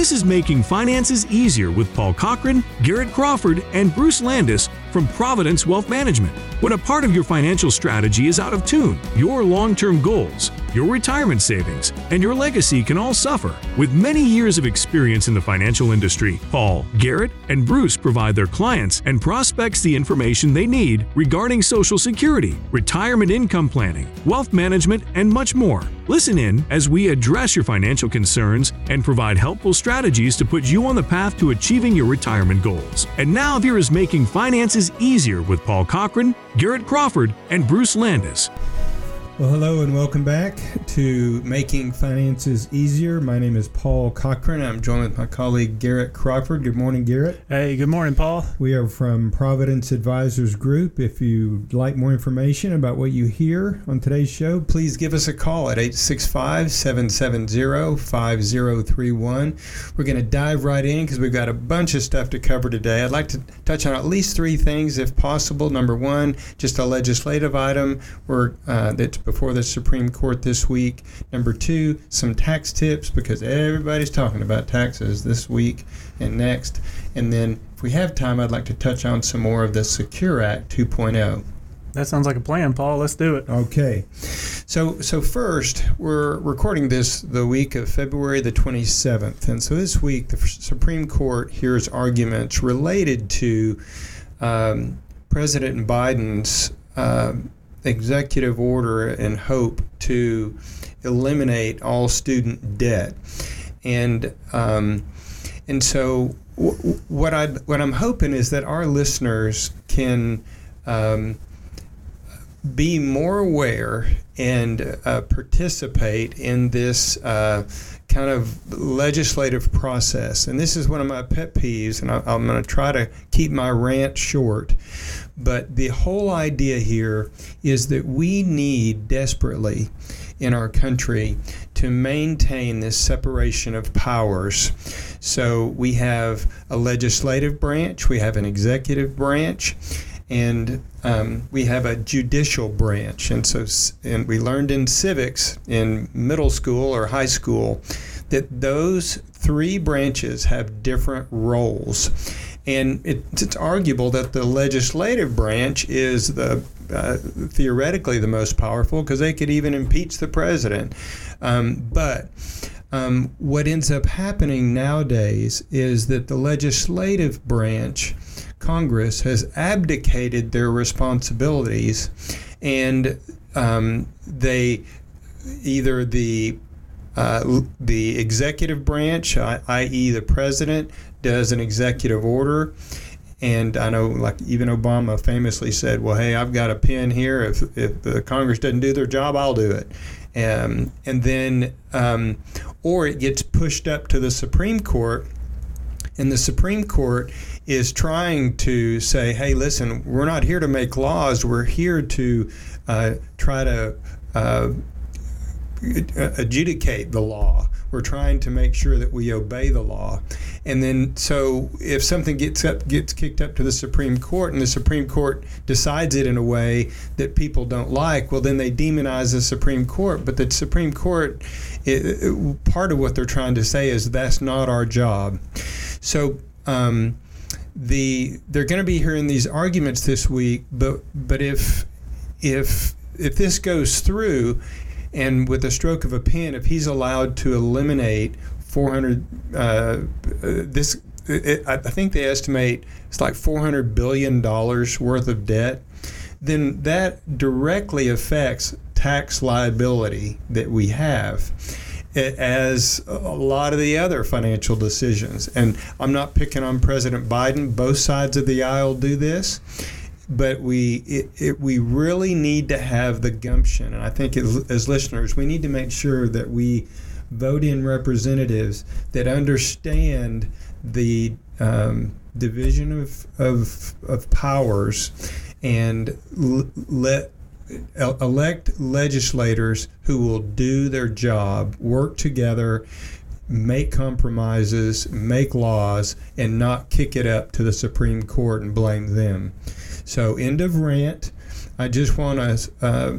This is Making Finances Easier with Paul Cochran, Garrett Crawford, and Bruce Landis from Providence Wealth Management. When a part of your financial strategy is out of tune, your long term goals, your retirement savings, and your legacy can all suffer. With many years of experience in the financial industry, Paul, Garrett, and Bruce provide their clients and prospects the information they need regarding Social Security, retirement income planning, wealth management, and much more. Listen in as we address your financial concerns and provide helpful strategies to put you on the path to achieving your retirement goals. And now here is Making Finances Easier with Paul Cochran, Garrett Crawford, and Bruce Landis. Well, hello and welcome back to Making Finances Easier. My name is Paul Cochran. I'm joined with my colleague Garrett Crawford. Good morning, Garrett. Hey, good morning, Paul. We are from Providence Advisors Group. If you'd like more information about what you hear on today's show, please give us a call at 865 770 5031. We're going to dive right in because we've got a bunch of stuff to cover today. I'd like to touch on at least three things if possible. Number one, just a legislative item where, uh, that's before the Supreme Court this week. Number two, some tax tips because everybody's talking about taxes this week and next. And then, if we have time, I'd like to touch on some more of the Secure Act 2.0. That sounds like a plan, Paul. Let's do it. Okay. So so first, we're recording this the week of February the 27th. And so this week the Supreme Court hears arguments related to um, President Biden's uh, executive order and hope to eliminate all student debt. And um, and so w- what I what I'm hoping is that our listeners can um, be more aware and uh, participate in this uh, kind of legislative process. And this is one of my pet peeves, and I, I'm going to try to keep my rant short. But the whole idea here is that we need desperately in our country to maintain this separation of powers. So we have a legislative branch, we have an executive branch, and um, we have a judicial branch. And so, and we learned in civics in middle school or high school that those three branches have different roles. And it, it's arguable that the legislative branch is the uh, theoretically the most powerful because they could even impeach the president. Um, but um, what ends up happening nowadays is that the legislative branch, Congress, has abdicated their responsibilities and um, they either the uh, the executive branch, i.e., the president, does an executive order. And I know, like, even Obama famously said, Well, hey, I've got a pen here. If, if the Congress doesn't do their job, I'll do it. Um, and then, um, or it gets pushed up to the Supreme Court, and the Supreme Court is trying to say, Hey, listen, we're not here to make laws, we're here to uh, try to uh, adjudicate the law. We're trying to make sure that we obey the law. And then, so if something gets up, gets kicked up to the Supreme Court, and the Supreme Court decides it in a way that people don't like, well, then they demonize the Supreme Court. But the Supreme Court, it, it, part of what they're trying to say is that's not our job. So. Um, the they're going to be hearing these arguments this week, but but if if if this goes through, and with a stroke of a pen, if he's allowed to eliminate 400, uh, this, it, I think they estimate it's like 400 billion dollars worth of debt, then that directly affects tax liability that we have as a lot of the other financial decisions. And I'm not picking on President Biden. Both sides of the aisle do this but we it, it, we really need to have the gumption. And i think as, as, listeners we need to make sure that we vote in representatives that understand the um, division of, of, of powers and l- let elect legislators who will do their job work together make compromises make laws and not kick it up to the supreme court and blame them so, end of rant. I just want to, uh,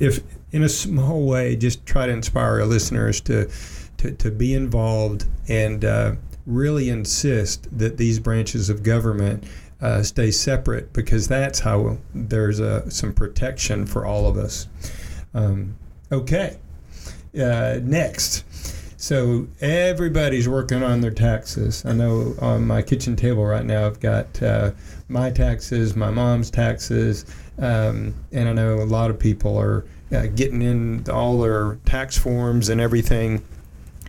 if in a small way, just try to inspire our listeners to to, to be involved and uh, really insist that these branches of government uh, stay separate because that's how there's uh, some protection for all of us. Um, okay, uh, next. So everybody's working on their taxes. I know on my kitchen table right now, I've got uh, my taxes, my mom's taxes, um, and I know a lot of people are uh, getting in all their tax forms and everything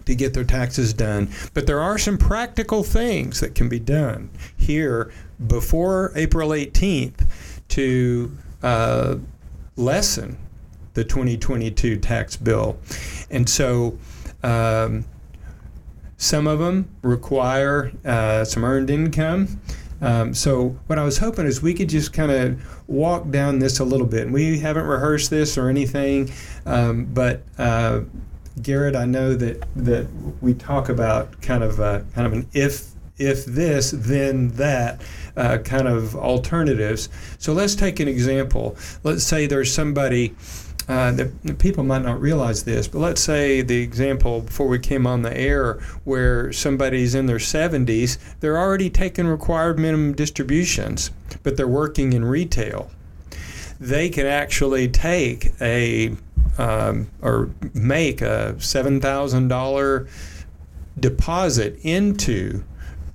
to get their taxes done. But there are some practical things that can be done here before April 18th to uh, lessen the 2022 tax bill. And so um, some of them require uh, some earned income. Um, so what I was hoping is we could just kind of walk down this a little bit. And we haven't rehearsed this or anything, um, but uh, Garrett, I know that that we talk about kind of uh, kind of an if if this then that uh, kind of alternatives. So let's take an example. Let's say there's somebody. Uh, that people might not realize this, but let's say the example before we came on the air where somebody's in their 70s, they're already taking required minimum distributions, but they're working in retail. They can actually take a um, or make a $7,000 deposit into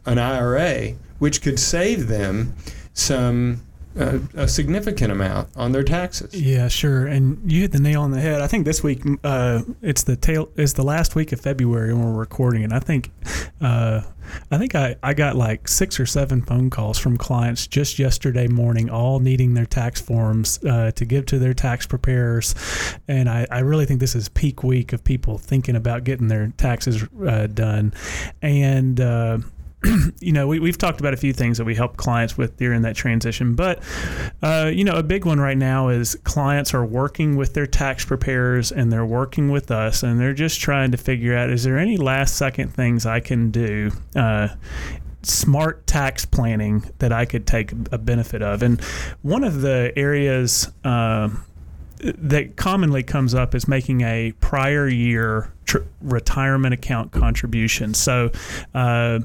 an IRA, which could save them some uh, a significant amount on their taxes. Yeah, sure. And you hit the nail on the head. I think this week uh, it's the tail it's the last week of February when we're recording, and I think uh, I think I, I got like six or seven phone calls from clients just yesterday morning, all needing their tax forms uh, to give to their tax preparers, and I, I really think this is peak week of people thinking about getting their taxes uh, done, and uh, you know, we, we've talked about a few things that we help clients with during that transition, but, uh, you know, a big one right now is clients are working with their tax preparers and they're working with us and they're just trying to figure out is there any last second things I can do? Uh, smart tax planning that I could take a benefit of. And one of the areas uh, that commonly comes up is making a prior year tr- retirement account contribution. So, uh,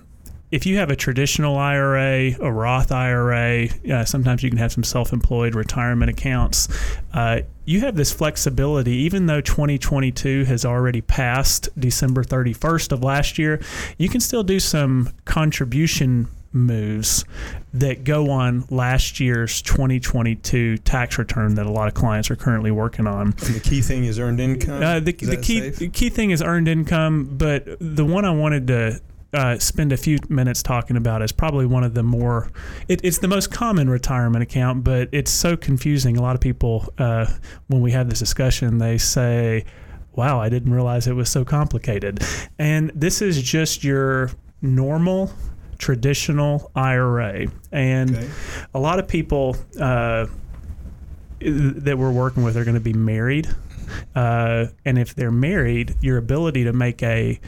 if you have a traditional IRA, a Roth IRA, uh, sometimes you can have some self employed retirement accounts. Uh, you have this flexibility, even though 2022 has already passed December 31st of last year, you can still do some contribution moves that go on last year's 2022 tax return that a lot of clients are currently working on. And the key thing is earned income. Uh, the, the key the key thing is earned income, but the one I wanted to uh, spend a few minutes talking about is probably one of the more it, it's the most common retirement account but it's so confusing. A lot of people uh, when we have this discussion they say wow i didn't realize it was so complicated. And this is just your normal traditional ira and okay. a lot of people uh, that we're working with are going to be married. Uh, and if they're married your ability to make a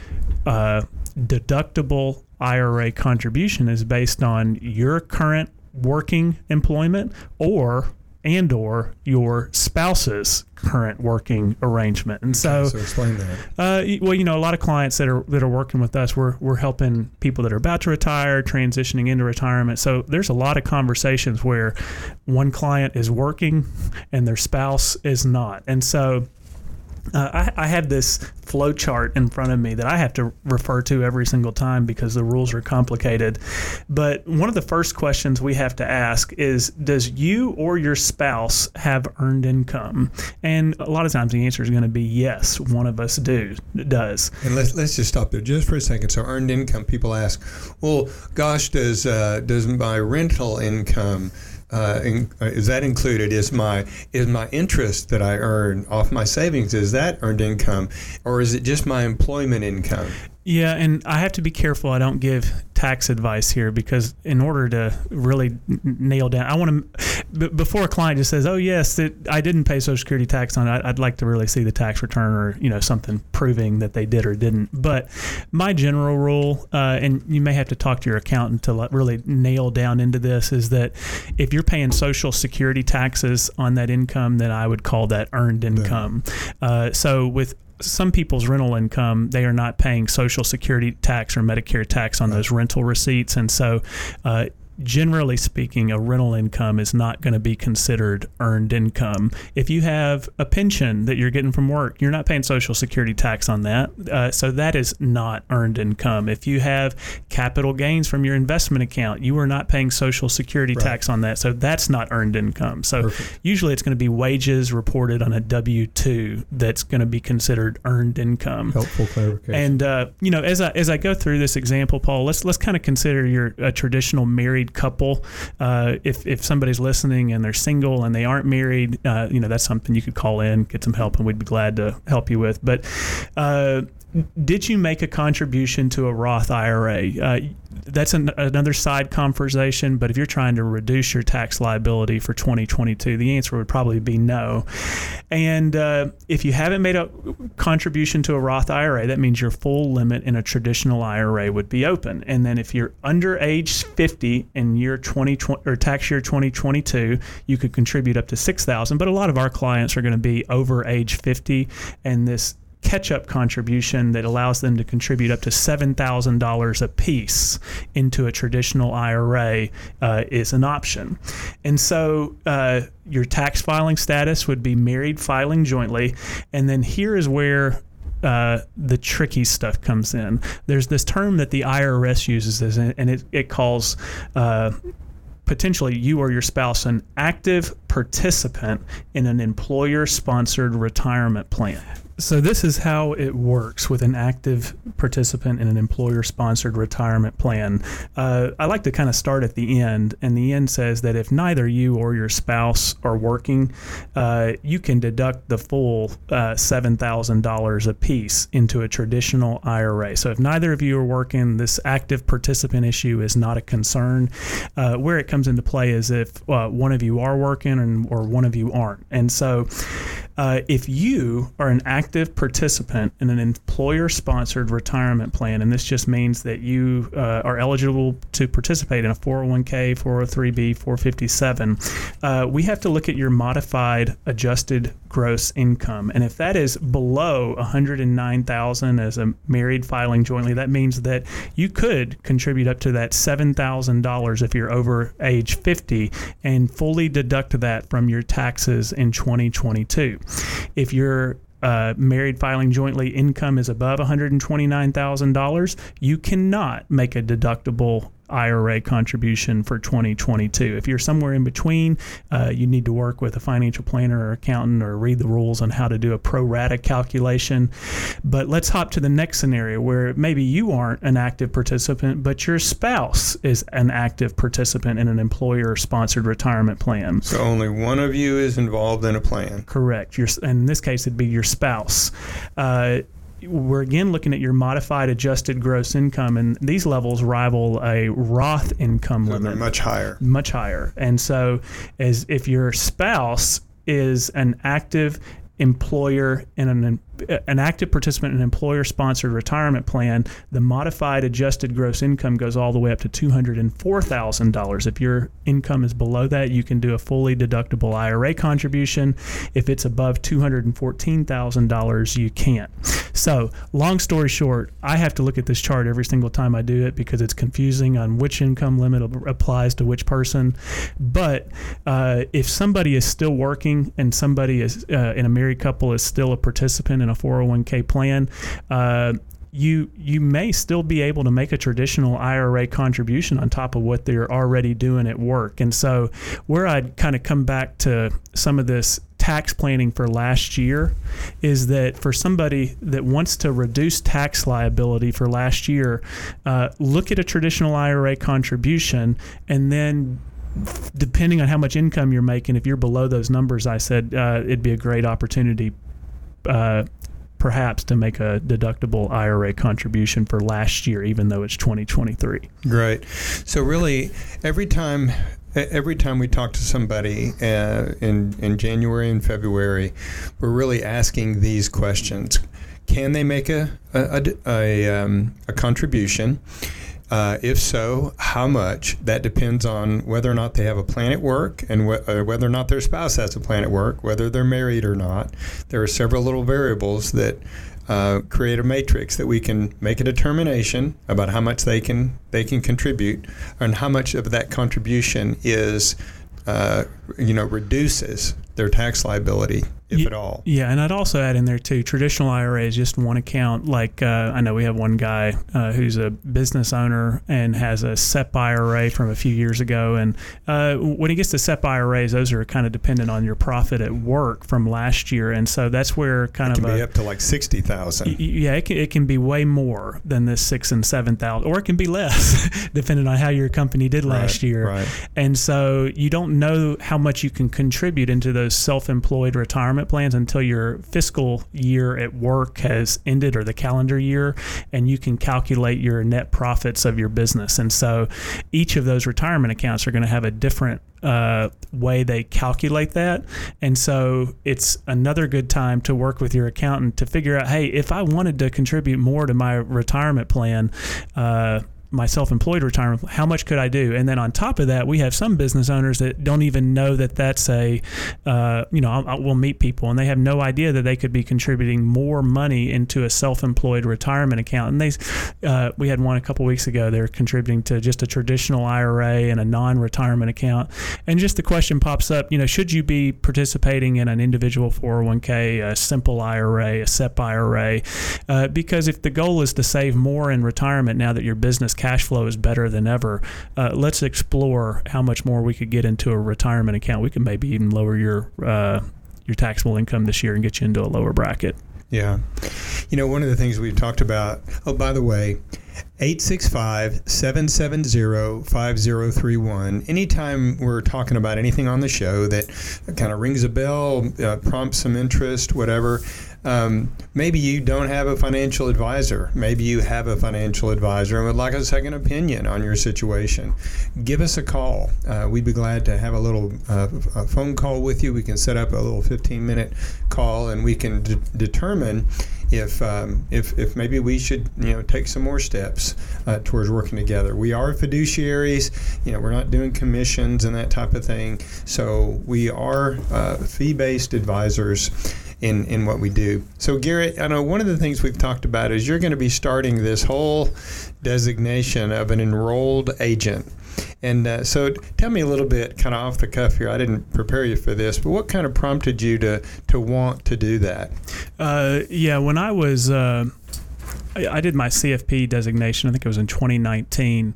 uh, deductible IRA contribution is based on your current working employment or and or your spouse's current working arrangement. And so, so explain that. Uh, well, you know, a lot of clients that are that are working with us, we're we're helping people that are about to retire, transitioning into retirement. So there's a lot of conversations where one client is working and their spouse is not, and so uh, I, I, have this flow chart in front of me that I have to refer to every single time because the rules are complicated. But one of the first questions we have to ask is Does you or your spouse have earned income? And a lot of times the answer is going to be yes, one of us do does. And let's, let's just stop there just for a second. So, earned income, people ask, Well, gosh, does, uh, does my rental income uh, in, uh, is that included? Is my is my interest that I earn off my savings is that earned income, or is it just my employment income? Yeah, and I have to be careful I don't give tax advice here because in order to really nail down, I want to before a client just says, "Oh yes, it, I didn't pay Social Security tax on it," I'd like to really see the tax return or you know something proving that they did or didn't. But my general rule, uh, and you may have to talk to your accountant to really nail down into this, is that if you're paying Social Security taxes on that income, then I would call that earned income. Uh, so with some people's rental income, they are not paying Social Security tax or Medicare tax on those rental receipts, and so uh, generally speaking, a rental income is not going to be considered earned income. If you have a pension that you're getting from work, you're not paying Social Security tax on that. Uh, so that is not earned income. If you have capital gains from your investment account, you are not paying Social Security right. tax on that. So that's not earned income. So Perfect. usually it's going to be wages reported on a W 2 that's going to be considered earned income. Helpful clarification. And, uh, you know, as I, as I go through this example, Paul, let's, let's kind of consider your a traditional married couple. Uh, if if somebody's listening and they're single and they aren't married, uh, you know that's something you could call in, get some help, and we'd be glad to help you with. But uh, did you make a contribution to a Roth IRA? Uh, that's an, another side conversation, but if you're trying to reduce your tax liability for 2022, the answer would probably be no. And uh, if you haven't made a contribution to a Roth IRA, that means your full limit in a traditional IRA would be open. And then if you're under age 50 in year 2020 or tax year 2022, you could contribute up to 6,000. But a lot of our clients are going to be over age 50, and this catch up contribution that allows them to contribute up to $7,000 a piece into a traditional IRA uh, is an option. And so uh, your tax filing status would be married filing jointly. And then here is where uh, the tricky stuff comes in. There's this term that the IRS uses, and it, it calls uh, potentially you or your spouse an active participant in an employer sponsored retirement plan. So this is how it works with an active participant in an employer-sponsored retirement plan. Uh, I like to kind of start at the end, and the end says that if neither you or your spouse are working, uh, you can deduct the full uh, seven thousand dollars a piece into a traditional IRA. So if neither of you are working, this active participant issue is not a concern. Uh, where it comes into play is if uh, one of you are working and or one of you aren't, and so. Uh, if you are an active participant in an employer sponsored retirement plan, and this just means that you uh, are eligible to participate in a 401k, 403b, 457, uh, we have to look at your modified adjusted gross income. And if that is below 109,000 as a married filing jointly, that means that you could contribute up to that $7,000 if you're over age 50 and fully deduct that from your taxes in 2022. If you're uh, married filing jointly income is above $129,000, you cannot make a deductible IRA contribution for 2022. If you're somewhere in between, uh, you need to work with a financial planner or accountant or read the rules on how to do a pro rata calculation. But let's hop to the next scenario where maybe you aren't an active participant, but your spouse is an active participant in an employer sponsored retirement plan. So only one of you is involved in a plan. Correct. Your, in this case, it'd be your spouse. Uh, we're again looking at your modified adjusted gross income, and these levels rival a Roth income so limit. much higher. Much higher. And so, as if your spouse is an active employer in an an active participant in an employer sponsored retirement plan, the modified adjusted gross income goes all the way up to $204,000. If your income is below that, you can do a fully deductible IRA contribution. If it's above $214,000, you can't. So, long story short, I have to look at this chart every single time I do it because it's confusing on which income limit applies to which person. But uh, if somebody is still working and somebody is uh, in a married couple is still a participant in a 401k plan, uh, you you may still be able to make a traditional IRA contribution on top of what they're already doing at work. And so, where I'd kind of come back to some of this tax planning for last year is that for somebody that wants to reduce tax liability for last year, uh, look at a traditional IRA contribution and then depending on how much income you're making, if you're below those numbers, I said uh, it'd be a great opportunity uh, perhaps to make a deductible IRA contribution for last year, even though it's 2023. Great. So really, every time every time we talk to somebody uh, in in January and February, we're really asking these questions: Can they make a a, a, a, um, a contribution? Uh, if so, how much? That depends on whether or not they have a plan at work and wh- uh, whether or not their spouse has a plan at work, whether they're married or not. There are several little variables that uh, create a matrix that we can make a determination about how much they can they can contribute and how much of that contribution is uh, you know reduces their tax liability if at all. Yeah, and I'd also add in there too traditional IRA is just one account. Like uh, I know we have one guy uh, who's a business owner and has a SEP IRA from a few years ago. And uh, when he gets to SEP IRAs, those are kind of dependent on your profit at work from last year, and so that's where kind it of can a, be up to like sixty thousand. Yeah, it can, it can be way more than this six and seven thousand, or it can be less, depending on how your company did last Right, year. right. And so you don't know how much you can contribute into those self-employed retirement plans until your fiscal year at work has ended or the calendar year, and you can calculate your net profits of your business. And so each of those retirement accounts are going to have a different uh, way they calculate that. And so it's another good time to work with your accountant to figure out, hey, if I wanted to contribute more to my retirement plan, uh, my self-employed retirement how much could i do? And then on top of that we have some business owners that don't even know that that's a uh, you know I'll, I'll, we'll meet people and they have no idea that they could be contributing more money into a self-employed retirement account. And they uh, we had one a couple weeks ago. They're contributing to just a traditional ira and a non-retirement account. And just the question pops up you know should you be participating in an individual 401k a simple ira a sep ira uh, because if the goal is to save more in retirement now that your business cash flow is better than ever. Uh, let's explore how much more we could get into a retirement account. We can maybe even lower your uh, your taxable income this year and get you into a lower bracket. Yeah. You know, one of the things we've talked about, oh, by the way, 865 770 5031. Anytime we're talking about anything on the show that kind of rings a bell, uh, prompts some interest, whatever, um, maybe you don't have a financial advisor. Maybe you have a financial advisor and would like a second opinion on your situation. Give us a call. Uh, we'd be glad to have a little uh, a phone call with you. We can set up a little 15 minute call and we can de- determine if, um, if if maybe we should you know take some more steps uh, towards working together. We are fiduciaries. You know, we're not doing commissions and that type of thing. So we are uh, fee-based advisors in, in what we do. So, Garrett, I know one of the things we've talked about is you're going to be starting this whole designation of an enrolled agent. And uh, so, tell me a little bit, kind of off the cuff here. I didn't prepare you for this, but what kind of prompted you to to want to do that? Uh, yeah, when I was. Uh I did my CFP designation, I think it was in 2019.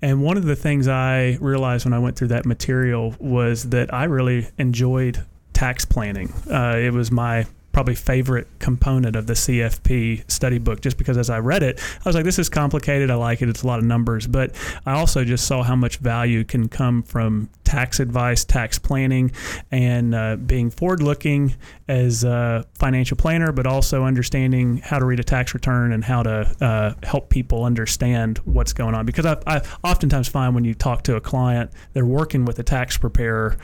And one of the things I realized when I went through that material was that I really enjoyed tax planning. Uh, it was my probably favorite component of the CFP study book just because as I read it, I was like, this is complicated. I like it. It's a lot of numbers. But I also just saw how much value can come from tax advice, tax planning, and uh, being forward looking as a financial planner, but also understanding how to read a tax return and how to uh, help people understand what's going on. Because I, I oftentimes find when you talk to a client, they're working with a tax preparer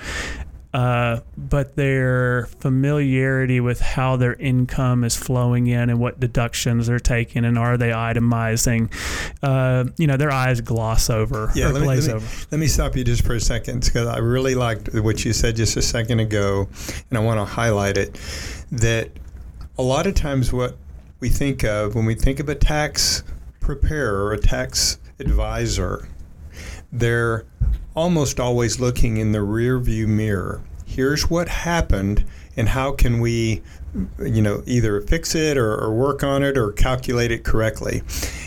uh, but their familiarity with how their income is flowing in and what deductions they're taking and are they itemizing, uh, you know, their eyes gloss over yeah, or let me, let me, over. Let me stop you just for a second because I really liked what you said just a second ago, and I want to highlight it. That a lot of times what we think of when we think of a tax preparer or a tax advisor, they're almost always looking in the rear view mirror. Here's what happened, and how can we, you know, either fix it or, or work on it or calculate it correctly.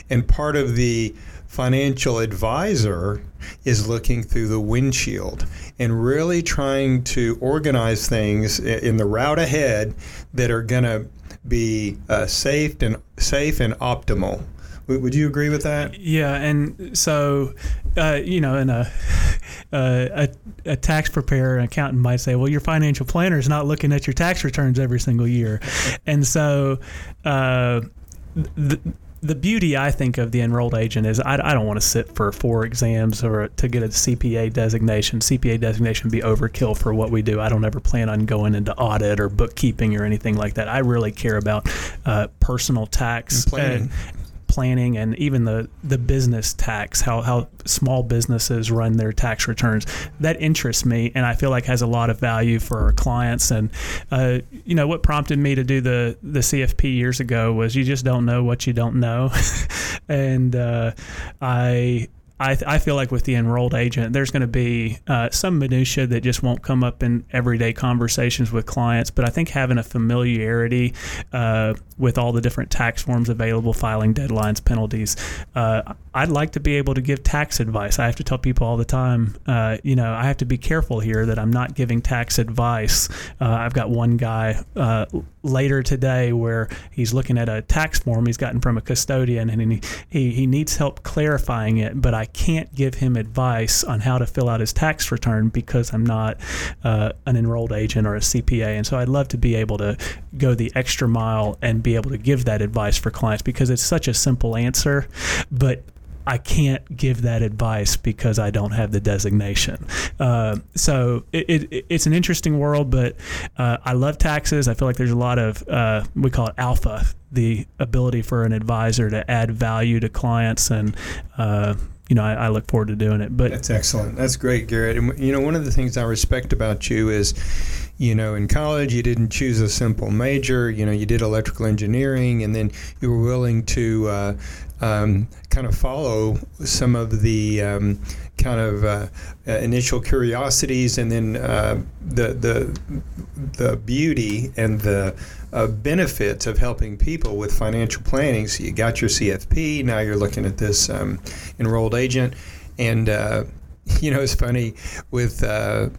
And part of the financial advisor is looking through the windshield and really trying to organize things in the route ahead that are going to be uh, safe and safe and optimal. Would you agree with that? Yeah, and so uh, you know, in a, uh, a a tax preparer, an accountant might say, "Well, your financial planner is not looking at your tax returns every single year," and so uh, the the beauty I think of the enrolled agent is I, I don't want to sit for four exams or to get a CPA designation. CPA designation would be overkill for what we do. I don't ever plan on going into audit or bookkeeping or anything like that. I really care about uh, personal tax And planning. Planning and even the the business tax, how how small businesses run their tax returns. That interests me, and I feel like has a lot of value for our clients. And uh, you know what prompted me to do the the CFP years ago was you just don't know what you don't know, and uh, I I, I feel like with the enrolled agent, there's going to be uh, some minutia that just won't come up in everyday conversations with clients. But I think having a familiarity uh, with all the different tax forms available, filing deadlines, penalties, uh, I'd like to be able to give tax advice. I have to tell people all the time, uh, you know, I have to be careful here that I'm not giving tax advice. Uh, I've got one guy uh, later today where he's looking at a tax form he's gotten from a custodian and he, he, he needs help clarifying it, but I can't give him advice on how to fill out his tax return because I'm not uh, an enrolled agent or a CPA. And so I'd love to be able to go the extra mile and be able to give that advice for clients because it's such a simple answer, but I can't give that advice because I don't have the designation. Uh, so it, it, it's an interesting world, but uh, I love taxes. I feel like there's a lot of, uh, we call it alpha, the ability for an advisor to add value to clients. And, uh, you know, I, I, look forward to doing it. But that's excellent. That's great, Garrett. And, you know, one of the things I respect about you is, you know, in college, you didn't choose a simple major. You know, you did electrical engineering, and then you were willing to uh, um, kind of follow some of the um, kind of uh, uh, initial curiosities and then uh, the the the beauty and the uh, benefits of helping people with financial planning. So you got your CFP. Now you're looking at this um, enrolled agent, and uh, you know, it's funny with uh,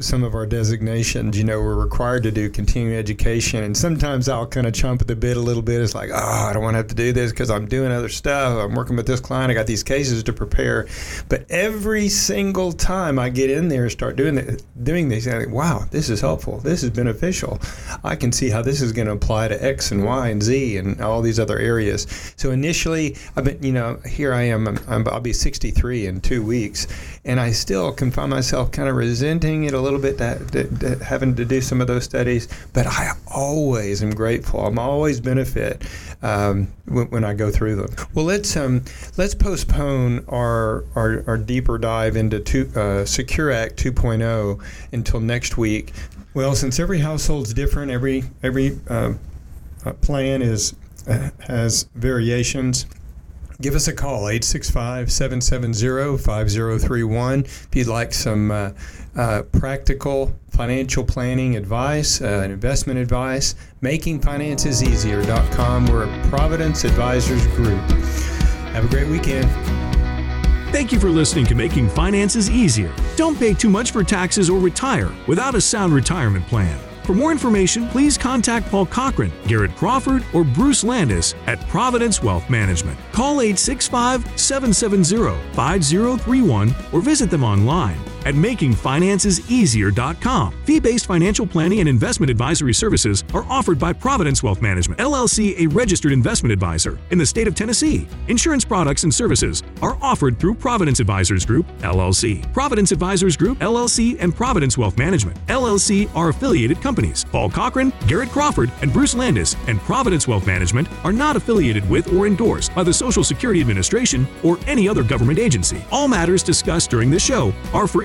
some of our designations, you know, we're required to do continuing education. And sometimes I'll kind of chomp at the bit a little bit. It's like, oh, I don't want to have to do this because I'm doing other stuff. I'm working with this client. I got these cases to prepare. But every single time I get in there and start doing, the, doing these, I think, wow, this is helpful. This is beneficial. I can see how this is going to apply to X and Y and Z and all these other areas. So initially, I've been, you know, here I am. I'm, I'll be 63 in two weeks and I still can find myself kind of resenting it a little bit, that, that, that having to do some of those studies. But I always am grateful. I'm always benefit um, when, when, I go through them. Well, let's um, let's postpone our, our, our deeper dive into two, uh, Secure Act 2.0 until next week. Well, since every household's different, every every uh, uh plan is uh, has variations give us a call 865 770 5031 if you'd like some uh, uh, practical financial planning advice uh, investment advice makingfinanceseasier.com we're a providence advisors group have a great weekend Thank you for listening to Making Finances Easier. Don't pay too much for taxes or retire without a sound retirement plan. For more information, please contact Paul Cochran, Garrett Crawford, or Bruce Landis at Providence Wealth Management. Call 865 770 5031 or visit them online at makingfinanceseasier.com. Fee-based financial planning and investment advisory services are offered by Providence Wealth Management, LLC, a registered investment advisor in the state of Tennessee. Insurance products and services are offered through Providence Advisors Group, LLC. Providence Advisors Group, LLC, and Providence Wealth Management, LLC are affiliated companies. Paul Cochran, Garrett Crawford, and Bruce Landis and Providence Wealth Management are not affiliated with or endorsed by the Social Security Administration or any other government agency. All matters discussed during this show are for